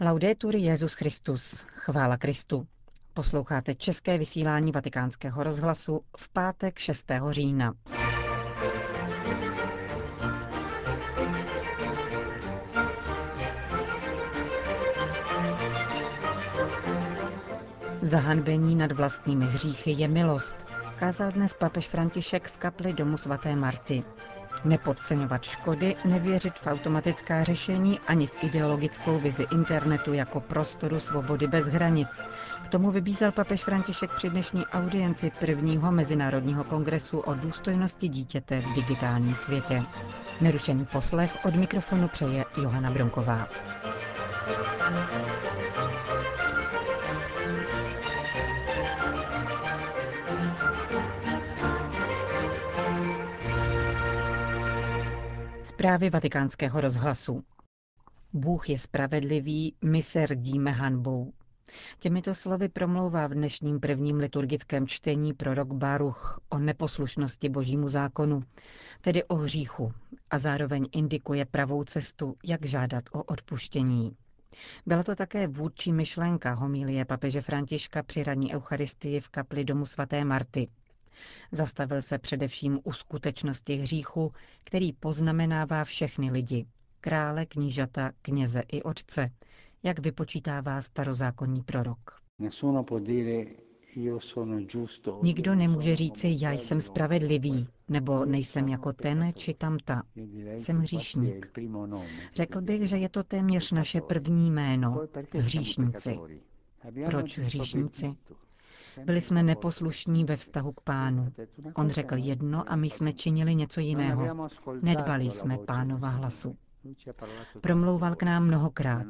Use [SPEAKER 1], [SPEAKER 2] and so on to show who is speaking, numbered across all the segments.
[SPEAKER 1] Laudetur Jezus Christus, chvála Kristu. Posloucháte české vysílání Vatikánského rozhlasu v pátek 6. října. Zahanbení nad vlastními hříchy je milost, kázal dnes papež František v kapli domu svaté Marty. Nepodceňovat škody, nevěřit v automatická řešení ani v ideologickou vizi internetu jako prostoru svobody bez hranic. K tomu vybízel papež František při dnešní audienci prvního Mezinárodního kongresu o důstojnosti dítěte v digitálním světě. Nerušený poslech od mikrofonu přeje Johana Bronková. Zprávy vatikánského rozhlasu. Bůh je spravedlivý, my se rdíme hanbou. Těmito slovy promlouvá v dnešním prvním liturgickém čtení prorok Baruch o neposlušnosti božímu zákonu, tedy o hříchu, a zároveň indikuje pravou cestu, jak žádat o odpuštění. Byla to také vůdčí myšlenka homilie papeže Františka při ranní eucharistii v kapli domu svaté Marty – Zastavil se především u skutečnosti hříchu, který poznamenává všechny lidi, krále, knížata, kněze i otce, jak vypočítává starozákonní prorok. Nikdo nemůže říci, já jsem spravedlivý, nebo nejsem jako ten či tamta. Jsem hříšník. Řekl bych, že je to téměř naše první jméno, hříšníci. Proč hříšníci? Byli jsme neposlušní ve vztahu k pánu. On řekl jedno a my jsme činili něco jiného. Nedbali jsme pánova hlasu. Promlouval k nám mnohokrát.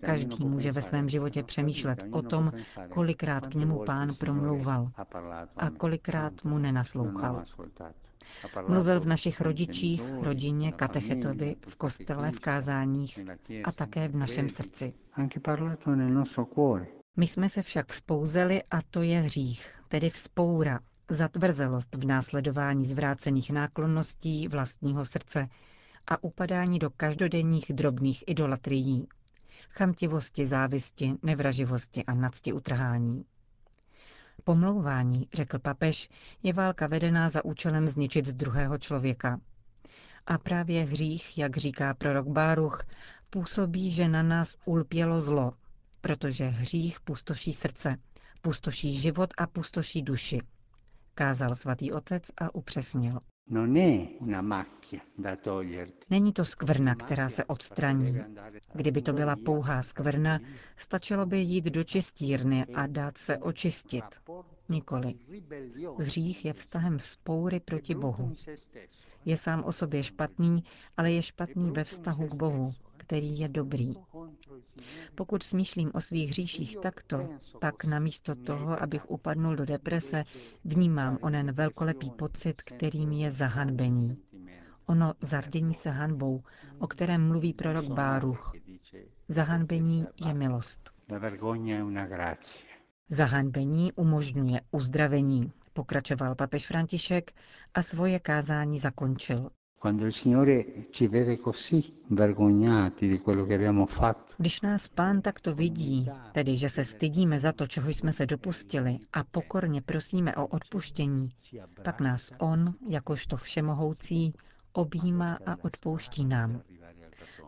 [SPEAKER 1] Každý může ve svém životě přemýšlet o tom, kolikrát k němu pán promlouval a kolikrát mu nenaslouchal. Mluvil v našich rodičích, rodině, katechetovi, v kostele, v kázáních a také v našem srdci. My jsme se však spouzeli a to je hřích, tedy vzpoura, zatvrzelost v následování zvrácených náklonností vlastního srdce a upadání do každodenních drobných idolatrií, chamtivosti, závisti, nevraživosti a nadsti utrhání. Pomlouvání, řekl papež, je válka vedená za účelem zničit druhého člověka. A právě hřích, jak říká prorok Báruch, působí, že na nás ulpělo zlo, protože hřích pustoší srdce, pustoší život a pustoší duši. Kázal svatý otec a upřesnil. Není to skvrna, která se odstraní. Kdyby to byla pouhá skvrna, stačilo by jít do čistírny a dát se očistit. Nikoli. Hřích je vztahem spoury proti Bohu. Je sám o sobě špatný, ale je špatný ve vztahu k Bohu, který je dobrý. Pokud smýšlím o svých hříších takto, pak namísto toho, abych upadnul do deprese, vnímám onen velkolepý pocit, kterým je zahanbení. Ono zardění se hanbou, o kterém mluví prorok Báruch. Zahanbení je milost. Zahanbení umožňuje uzdravení, pokračoval papež František a svoje kázání zakončil. Když nás pán takto vidí, tedy že se stydíme za to, čeho jsme se dopustili a pokorně prosíme o odpuštění, pak nás on, jakožto všemohoucí, objímá a odpouští nám.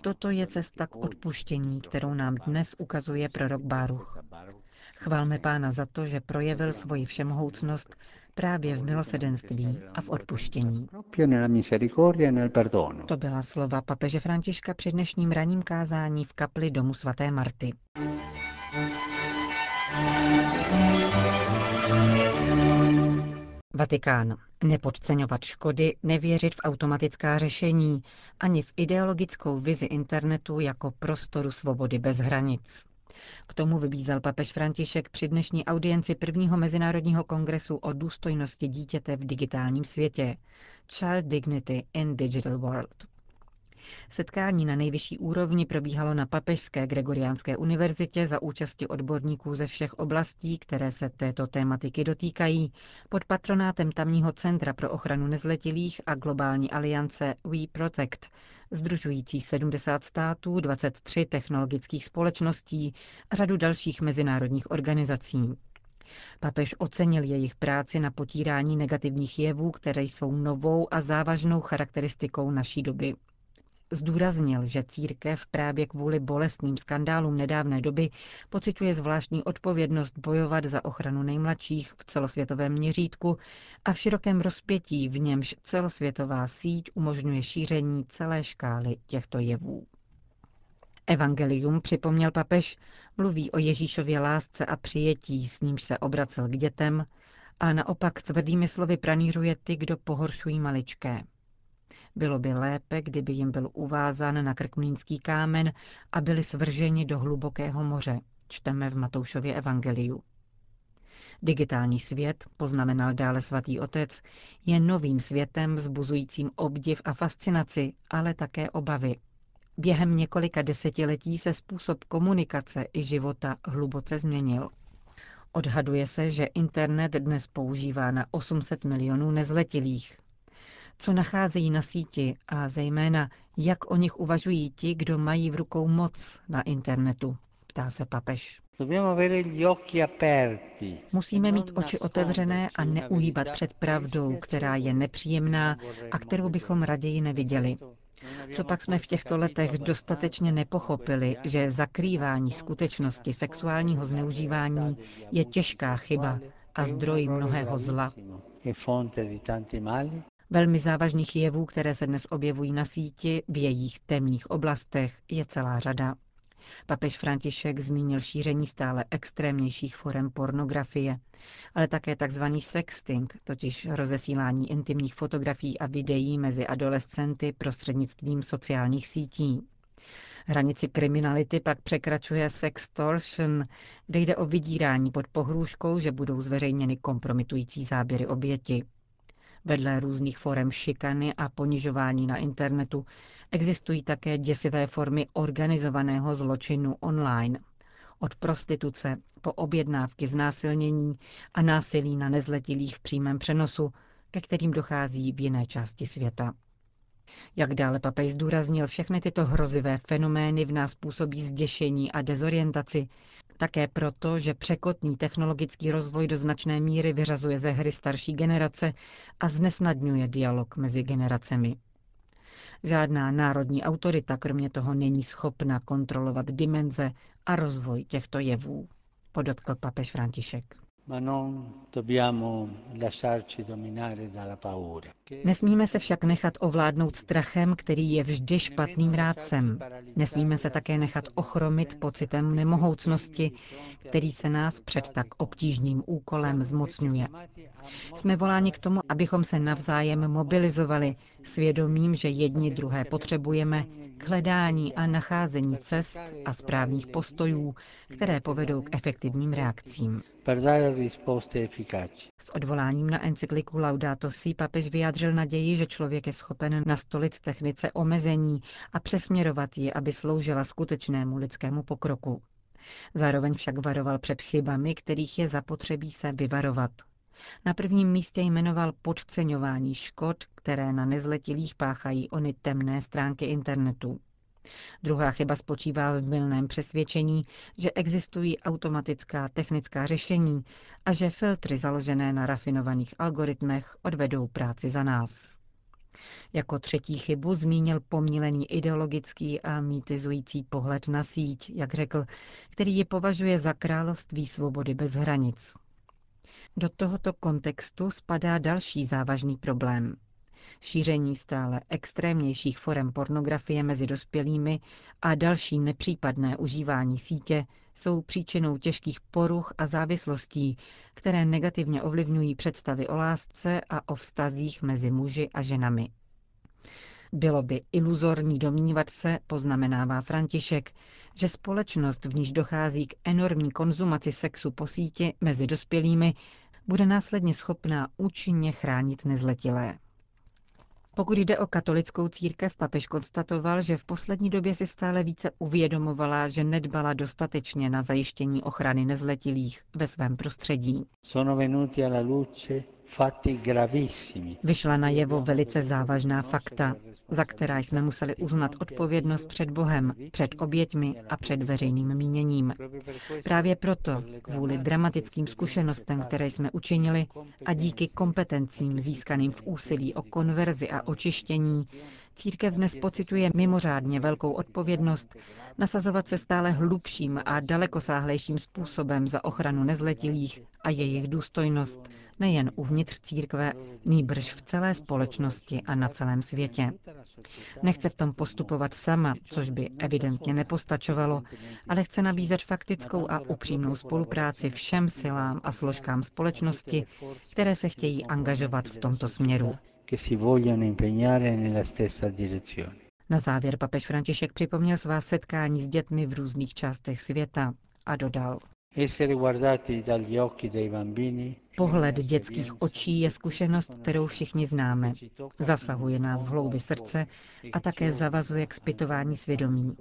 [SPEAKER 1] Toto je cesta k odpuštění, kterou nám dnes ukazuje prorok Báruch. Chválme pána za to, že projevil svoji všemohoucnost právě v milosedenství a v odpuštění. To byla slova papeže Františka při dnešním ranním kázání v kapli domu svaté Marty. Vatikán. Nepodceňovat škody, nevěřit v automatická řešení, ani v ideologickou vizi internetu jako prostoru svobody bez hranic. K tomu vybízel papež František při dnešní audienci prvního Mezinárodního kongresu o důstojnosti dítěte v digitálním světě Child Dignity in Digital World. Setkání na nejvyšší úrovni probíhalo na Papežské Gregoriánské univerzitě za účasti odborníků ze všech oblastí, které se této tématiky dotýkají, pod patronátem tamního Centra pro ochranu nezletilých a globální aliance We Protect, združující 70 států, 23 technologických společností a řadu dalších mezinárodních organizací. Papež ocenil jejich práci na potírání negativních jevů, které jsou novou a závažnou charakteristikou naší doby. Zdůraznil, že církev právě kvůli bolestným skandálům nedávné doby pocituje zvláštní odpovědnost bojovat za ochranu nejmladších v celosvětovém měřítku a v širokém rozpětí, v němž celosvětová síť umožňuje šíření celé škály těchto jevů. Evangelium, připomněl papež, mluví o Ježíšově lásce a přijetí, s nímž se obracel k dětem, a naopak tvrdými slovy pranířuje ty, kdo pohoršují maličké. Bylo by lépe, kdyby jim byl uvázán na krkmlínský kámen a byli svrženi do hlubokého moře, čteme v Matoušově evangeliu. Digitální svět, poznamenal dále svatý otec, je novým světem vzbuzujícím obdiv a fascinaci, ale také obavy. Během několika desetiletí se způsob komunikace i života hluboce změnil. Odhaduje se, že internet dnes používá na 800 milionů nezletilých. Co nacházejí na síti a zejména jak o nich uvažují ti, kdo mají v rukou moc na internetu, ptá se papež. Musíme mít oči otevřené a neuhýbat před pravdou, která je nepříjemná a kterou bychom raději neviděli. Co pak jsme v těchto letech dostatečně nepochopili, že zakrývání skutečnosti sexuálního zneužívání je těžká chyba a zdroj mnohého zla. Velmi závažných jevů, které se dnes objevují na síti v jejich temných oblastech, je celá řada. Papež František zmínil šíření stále extrémnějších forem pornografie, ale také tzv. sexting, totiž rozesílání intimních fotografií a videí mezi adolescenty prostřednictvím sociálních sítí. Hranici kriminality pak překračuje sextortion, kde jde o vydírání pod pohrůžkou, že budou zveřejněny kompromitující záběry oběti. Vedle různých forem šikany a ponižování na internetu existují také děsivé formy organizovaného zločinu online. Od prostituce po objednávky znásilnění a násilí na nezletilých v přímém přenosu, ke kterým dochází v jiné části světa. Jak dále papež zdůraznil, všechny tyto hrozivé fenomény v nás působí zděšení a dezorientaci, také proto, že překotný technologický rozvoj do značné míry vyřazuje ze hry starší generace a znesnadňuje dialog mezi generacemi. Žádná národní autorita kromě toho není schopna kontrolovat dimenze a rozvoj těchto jevů, podotkl papež František. Nesmíme se však nechat ovládnout strachem, který je vždy špatným rádcem. Nesmíme se také nechat ochromit pocitem nemohoucnosti, který se nás před tak obtížným úkolem zmocňuje. Jsme voláni k tomu, abychom se navzájem mobilizovali, svědomím, že jedni druhé potřebujeme, k hledání a nacházení cest a správných postojů, které povedou k efektivním reakcím. S odvoláním na encykliku Laudato Si papež vyjádřil naději, že člověk je schopen nastolit technice omezení a přesměrovat ji, aby sloužila skutečnému lidskému pokroku. Zároveň však varoval před chybami, kterých je zapotřebí se vyvarovat. Na prvním místě jmenoval podceňování škod, které na nezletilých páchají ony temné stránky internetu. Druhá chyba spočívá v mylném přesvědčení, že existují automatická technická řešení a že filtry založené na rafinovaných algoritmech odvedou práci za nás. Jako třetí chybu zmínil pomílený ideologický a mýtizující pohled na síť, jak řekl, který ji považuje za království svobody bez hranic. Do tohoto kontextu spadá další závažný problém – šíření stále extrémnějších forem pornografie mezi dospělými a další nepřípadné užívání sítě jsou příčinou těžkých poruch a závislostí, které negativně ovlivňují představy o lásce a o vztazích mezi muži a ženami. Bylo by iluzorní domnívat se, poznamenává František, že společnost, v níž dochází k enormní konzumaci sexu po síti mezi dospělými, bude následně schopná účinně chránit nezletilé. Pokud jde o katolickou církev, papež konstatoval, že v poslední době si stále více uvědomovala, že nedbala dostatečně na zajištění ochrany nezletilých ve svém prostředí. Vyšla na jevo velice závažná fakta, za která jsme museli uznat odpovědnost před Bohem, před oběťmi a před veřejným míněním. Právě proto, kvůli dramatickým zkušenostem, které jsme učinili a díky kompetencím získaným v úsilí o konverzi a očištění, církev dnes pocituje mimořádně velkou odpovědnost nasazovat se stále hlubším a dalekosáhlejším způsobem za ochranu nezletilých a jejich důstojnost, nejen uvnitř církve, nýbrž v celé společnosti a na celém světě. Nechce v tom postupovat sama, což by evidentně nepostačovalo, ale chce nabízet faktickou a upřímnou spolupráci všem silám a složkám společnosti, které se chtějí angažovat v tomto směru. Na závěr papež František připomněl svá setkání s dětmi v různých částech světa a dodal. Pohled dětských očí je zkušenost, kterou všichni známe. Zasahuje nás v hloubi srdce a také zavazuje k zpytování svědomí.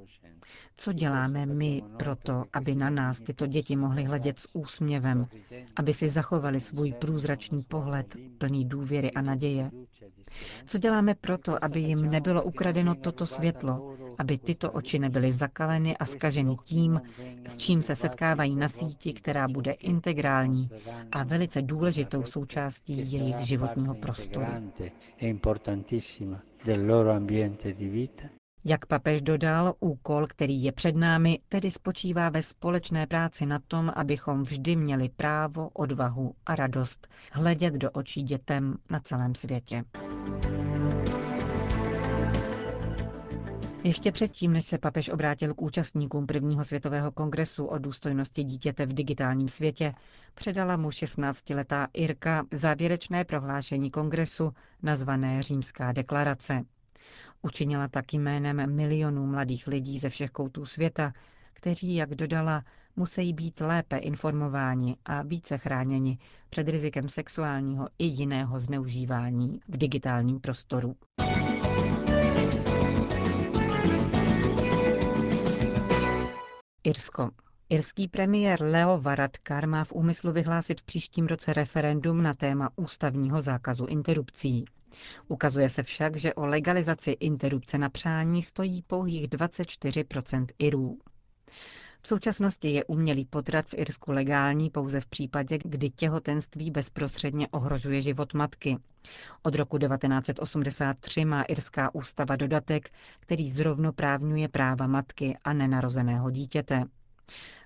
[SPEAKER 1] Co děláme my proto, aby na nás tyto děti mohly hledět s úsměvem, aby si zachovali svůj průzračný pohled, plný důvěry a naděje? Co děláme proto, aby jim nebylo ukradeno toto světlo, aby tyto oči nebyly zakaleny a skaženy tím, s čím se setkávají na síti, která bude integrální a velice důležitou součástí jejich životního prostoru. Jak papež dodal, úkol, který je před námi, tedy spočívá ve společné práci na tom, abychom vždy měli právo, odvahu a radost hledět do očí dětem na celém světě. Ještě předtím, než se papež obrátil k účastníkům prvního světového kongresu o důstojnosti dítěte v digitálním světě, předala mu 16-letá Irka závěrečné prohlášení kongresu nazvané Římská deklarace. Učinila tak jménem milionů mladých lidí ze všech koutů světa, kteří, jak dodala, musí být lépe informováni a více chráněni před rizikem sexuálního i jiného zneužívání v digitálním prostoru. Irsko. Irský premiér Leo Varadkar má v úmyslu vyhlásit v příštím roce referendum na téma ústavního zákazu interrupcí. Ukazuje se však, že o legalizaci interrupce na přání stojí pouhých 24% Irů. V současnosti je umělý potrat v Irsku legální pouze v případě, kdy těhotenství bezprostředně ohrožuje život matky. Od roku 1983 má irská ústava dodatek, který zrovnoprávňuje práva matky a nenarozeného dítěte.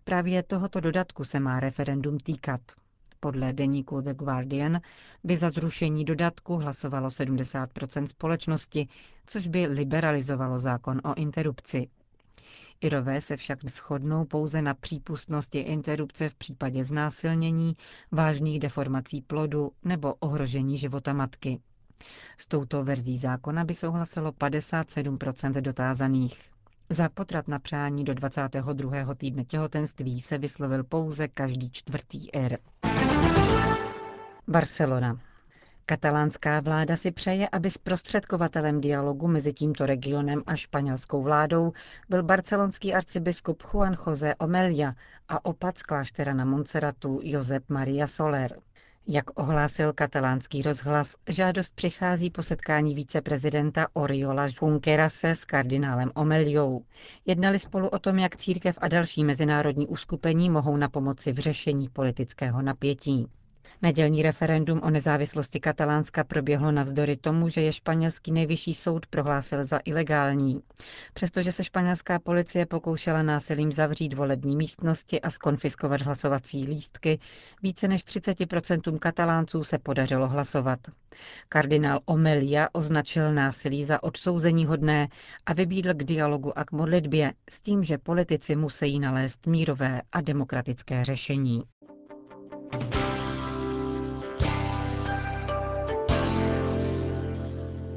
[SPEAKER 1] Právě tohoto dodatku se má referendum týkat. Podle deníku The Guardian by za zrušení dodatku hlasovalo 70% společnosti, což by liberalizovalo zákon o interrupci. Irové se však shodnou pouze na přípustnosti interrupce v případě znásilnění, vážných deformací plodu nebo ohrožení života matky. S touto verzí zákona by souhlasilo 57% dotázaných. Za potrat na přání do 22. týdne těhotenství se vyslovil pouze každý čtvrtý R. Barcelona. Katalánská vláda si přeje, aby zprostředkovatelem dialogu mezi tímto regionem a španělskou vládou byl barcelonský arcibiskup Juan José Omelia a opat z kláštera na Montserratu Josep Maria Soler. Jak ohlásil katalánský rozhlas, žádost přichází po setkání viceprezidenta Oriola Junquerase s kardinálem Omeliou. Jednali spolu o tom, jak církev a další mezinárodní uskupení mohou na pomoci v řešení politického napětí. Nedělní referendum o nezávislosti Katalánska proběhlo navzdory tomu, že je španělský nejvyšší soud prohlásil za ilegální. Přestože se španělská policie pokoušela násilím zavřít volební místnosti a skonfiskovat hlasovací lístky, více než 30% katalánců se podařilo hlasovat. Kardinál Omelia označil násilí za odsouzení hodné a vybídl k dialogu a k modlitbě s tím, že politici musí nalézt mírové a demokratické řešení.